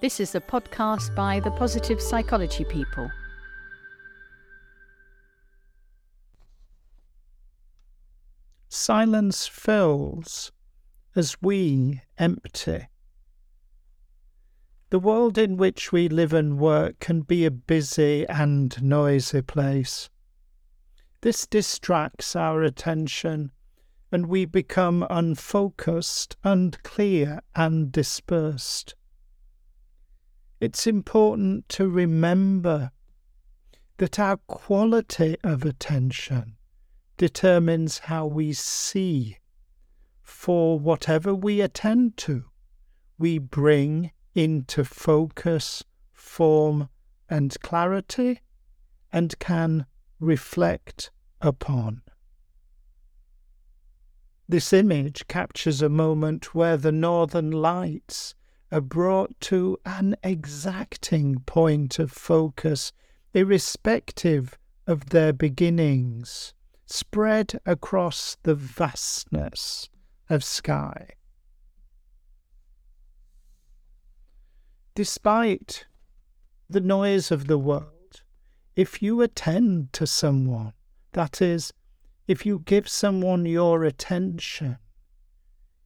This is a podcast by the Positive Psychology People. Silence fills as we empty. The world in which we live and work can be a busy and noisy place. This distracts our attention and we become unfocused, unclear, and dispersed it's important to remember that our quality of attention determines how we see. For whatever we attend to, we bring into focus, form, and clarity, and can reflect upon. This image captures a moment where the northern lights are brought to an exacting point of focus, irrespective of their beginnings, spread across the vastness of sky. Despite the noise of the world, if you attend to someone, that is, if you give someone your attention,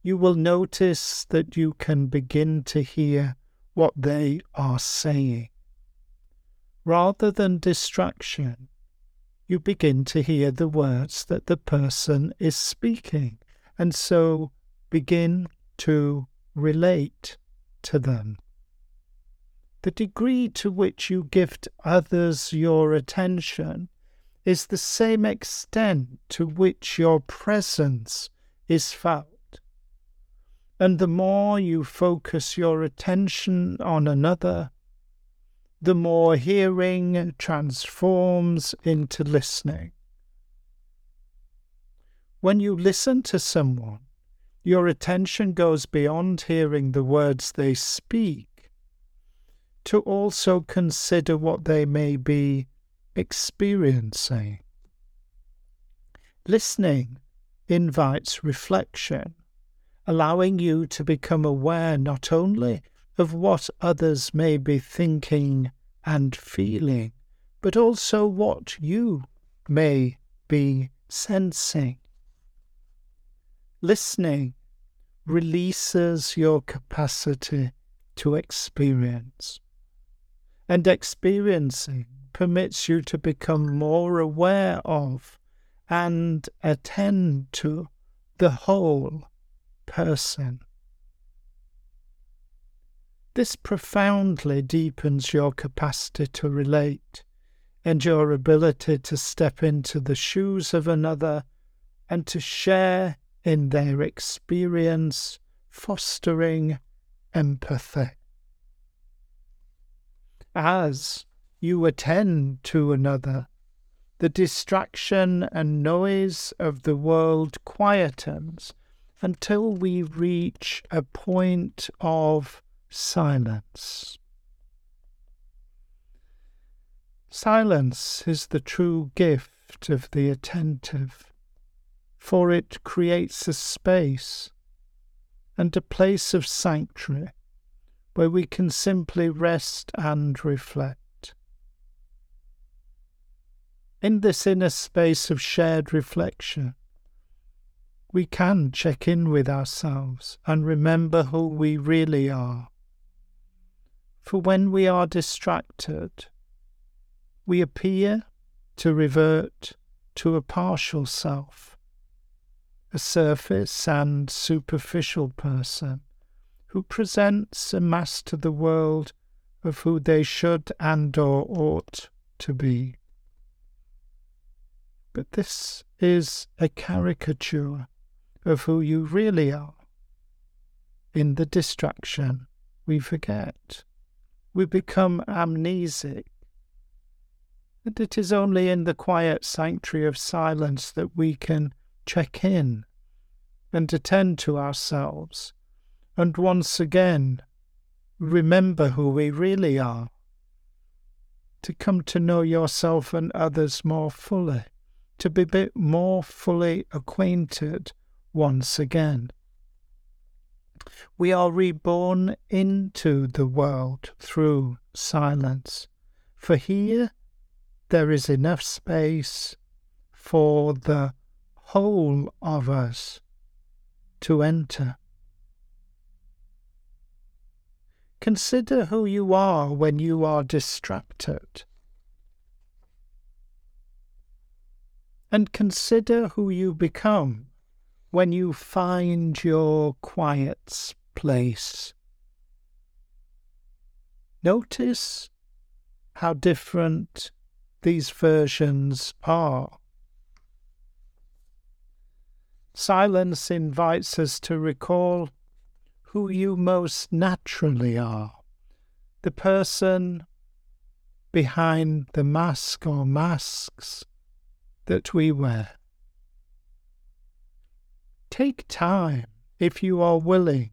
you will notice that you can begin to hear what they are saying. Rather than distraction, you begin to hear the words that the person is speaking, and so begin to relate to them. The degree to which you gift others your attention is the same extent to which your presence is felt. And the more you focus your attention on another, the more hearing transforms into listening. When you listen to someone, your attention goes beyond hearing the words they speak to also consider what they may be experiencing. Listening invites reflection allowing you to become aware not only of what others may be thinking and feeling, but also what you may be sensing. Listening releases your capacity to experience, and experiencing permits you to become more aware of and attend to the whole person. This profoundly deepens your capacity to relate and your ability to step into the shoes of another and to share in their experience, fostering empathy. As you attend to another, the distraction and noise of the world quietens until we reach a point of silence. Silence is the true gift of the attentive, for it creates a space and a place of sanctuary where we can simply rest and reflect. In this inner space of shared reflection, we can check in with ourselves and remember who we really are. For when we are distracted, we appear to revert to a partial self, a surface and superficial person who presents a mass to the world of who they should and or ought to be. But this is a caricature of who you really are. In the distraction, we forget. We become amnesic. And it is only in the quiet sanctuary of silence that we can check in and attend to ourselves and once again remember who we really are. To come to know yourself and others more fully, to be more fully acquainted once again. We are reborn into the world through silence. For here there is enough space for the whole of us to enter. Consider who you are when you are distracted. And consider who you become when you find your quiet place. Notice how different these versions are. Silence invites us to recall who you most naturally are, the person behind the mask or masks that we wear. Take time, if you are willing,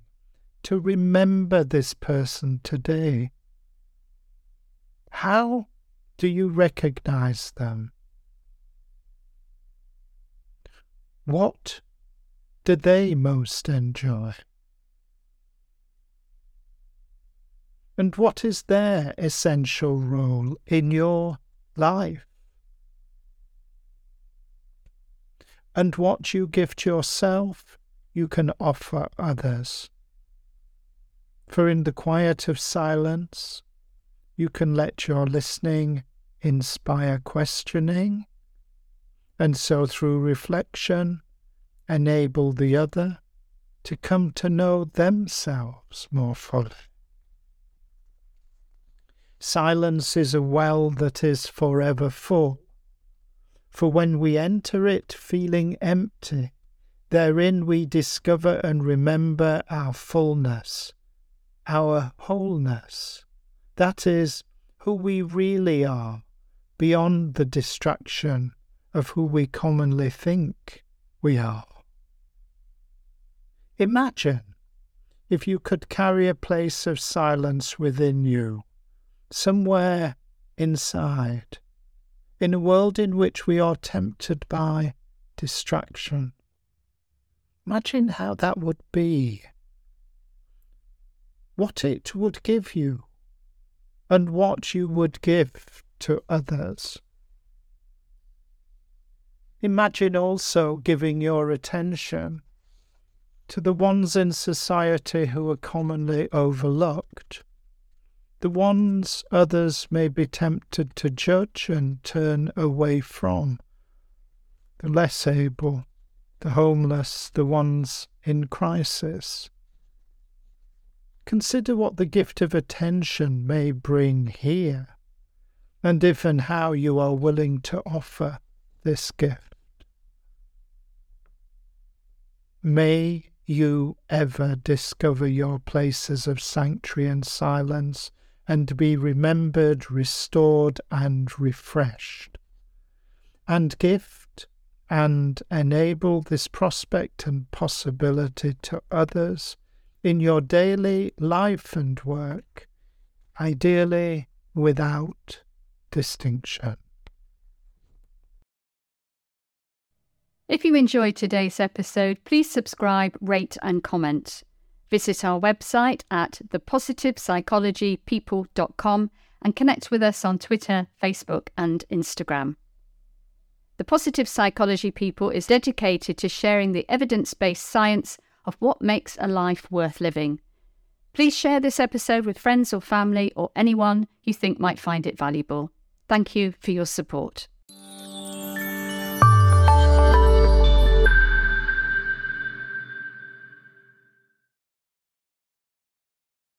to remember this person today. How do you recognize them? What do they most enjoy? And what is their essential role in your life? And what you gift yourself, you can offer others. For in the quiet of silence, you can let your listening inspire questioning, and so through reflection, enable the other to come to know themselves more fully. Silence is a well that is forever full, for when we enter it feeling empty, therein we discover and remember our fullness, our wholeness, that is, who we really are, beyond the distraction of who we commonly think we are. Imagine if you could carry a place of silence within you, somewhere inside, in a world in which we are tempted by distraction. Imagine how that would be, what it would give you, and what you would give to others. Imagine also giving your attention to the ones in society who are commonly overlooked the ones others may be tempted to judge and turn away from, the less able, the homeless, the ones in crisis. Consider what the gift of attention may bring here, and if and how you are willing to offer this gift. May you ever discover your places of sanctuary and silence and be remembered, restored, and refreshed. And gift and enable this prospect and possibility to others in your daily life and work, ideally without distinction. If you enjoyed today's episode, please subscribe, rate, and comment. Visit our website at thepositivepsychologypeople.com and connect with us on Twitter, Facebook, and Instagram. The Positive Psychology People is dedicated to sharing the evidence based science of what makes a life worth living. Please share this episode with friends or family or anyone you think might find it valuable. Thank you for your support.